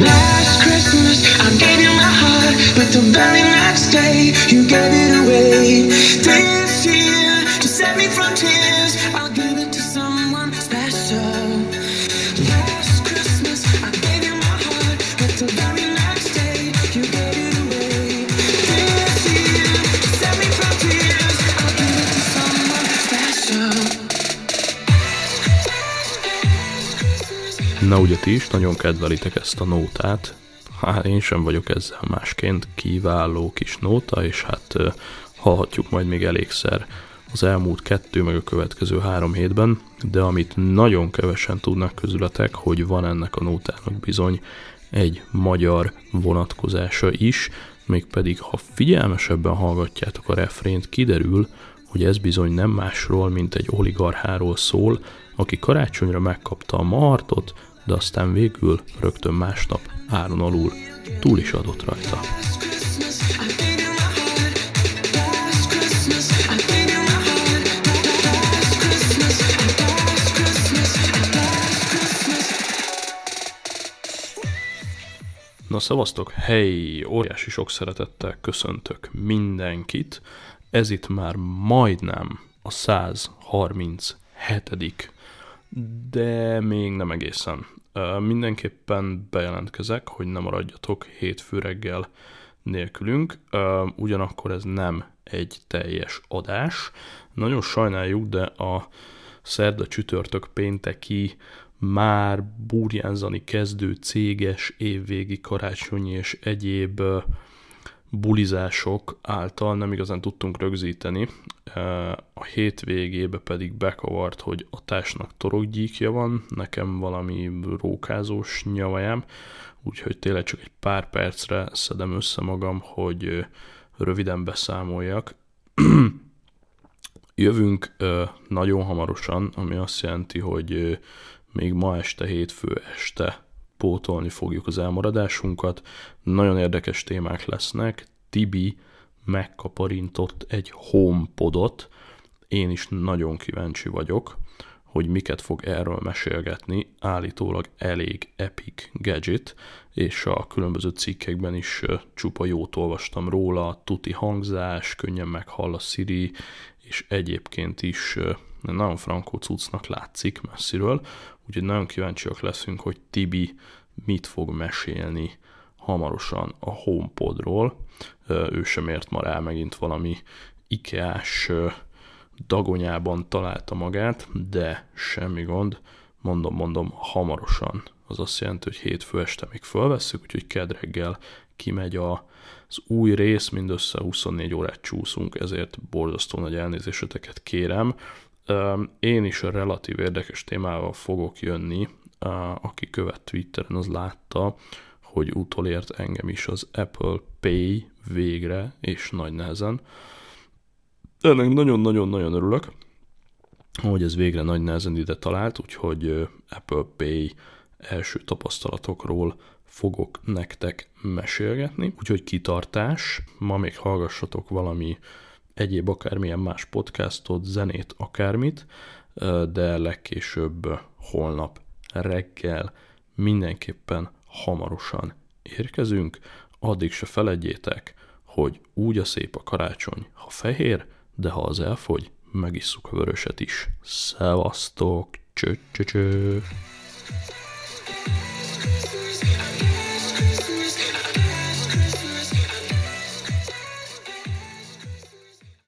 Last Christmas I gave you my heart, but the very next day. You gave it Na ugye ti is nagyon kedvelitek ezt a nótát, hát én sem vagyok ezzel másként kiváló kis nóta, és hát hallhatjuk majd még elégszer az elmúlt kettő, meg a következő három hétben, de amit nagyon kevesen tudnak közületek, hogy van ennek a nótának bizony egy magyar vonatkozása is, mégpedig ha figyelmesebben hallgatjátok a refrént, kiderül, hogy ez bizony nem másról, mint egy oligarcháról szól, aki karácsonyra megkapta a mahartot, de aztán végül rögtön másnap áron alul túl is adott rajta. Na szavaztok, hey, óriási sok szeretettel köszöntök mindenkit. Ez itt már majdnem a 137 de még nem egészen. Mindenképpen bejelentkezek, hogy nem maradjatok hétfő reggel nélkülünk, ugyanakkor ez nem egy teljes adás. Nagyon sajnáljuk, de a szerda csütörtök pénteki már burjánzani kezdő céges évvégi karácsonyi és egyéb bulizások által nem igazán tudtunk rögzíteni. A hétvégébe pedig bekavart, hogy a társnak torokgyíkja van, nekem valami rókázós nyavajám, úgyhogy tényleg csak egy pár percre szedem össze magam, hogy röviden beszámoljak. Jövünk nagyon hamarosan, ami azt jelenti, hogy még ma este, hétfő este pótolni fogjuk az elmaradásunkat. Nagyon érdekes témák lesznek. Tibi megkaparintott egy HomePodot. Én is nagyon kíváncsi vagyok, hogy miket fog erről mesélgetni. Állítólag elég epic gadget, és a különböző cikkekben is csupa jót olvastam róla. Tuti hangzás, könnyen meghall a Siri, és egyébként is nagyon frankó cuccnak látszik messziről, úgyhogy nagyon kíváncsiak leszünk, hogy Tibi mit fog mesélni hamarosan a HomePodról. Ő sem ért ma rá megint valami ikeás dagonyában találta magát, de semmi gond, mondom, mondom, hamarosan. Az azt jelenti, hogy hétfő este még fölvesszük, úgyhogy kedd reggel kimegy a, az új rész, mindössze 24 órát csúszunk, ezért borzasztó nagy elnézéseteket kérem. Én is a relatív érdekes témával fogok jönni, aki követ Twitteren, az látta, hogy utolért engem is az Apple Pay végre, és nagy nehezen. Ennek nagyon-nagyon-nagyon örülök, hogy ez végre nagy nehezen ide talált, úgyhogy Apple Pay első tapasztalatokról fogok nektek mesélgetni, úgyhogy kitartás, ma még hallgassatok valami egyéb akármilyen más podcastot, zenét, akármit, de legkésőbb holnap reggel mindenképpen hamarosan érkezünk, addig se feledjétek, hogy úgy a szép a karácsony, ha fehér, de ha az elfogy, megisszuk a vöröset is. Szevasztok, cső, cső, cső.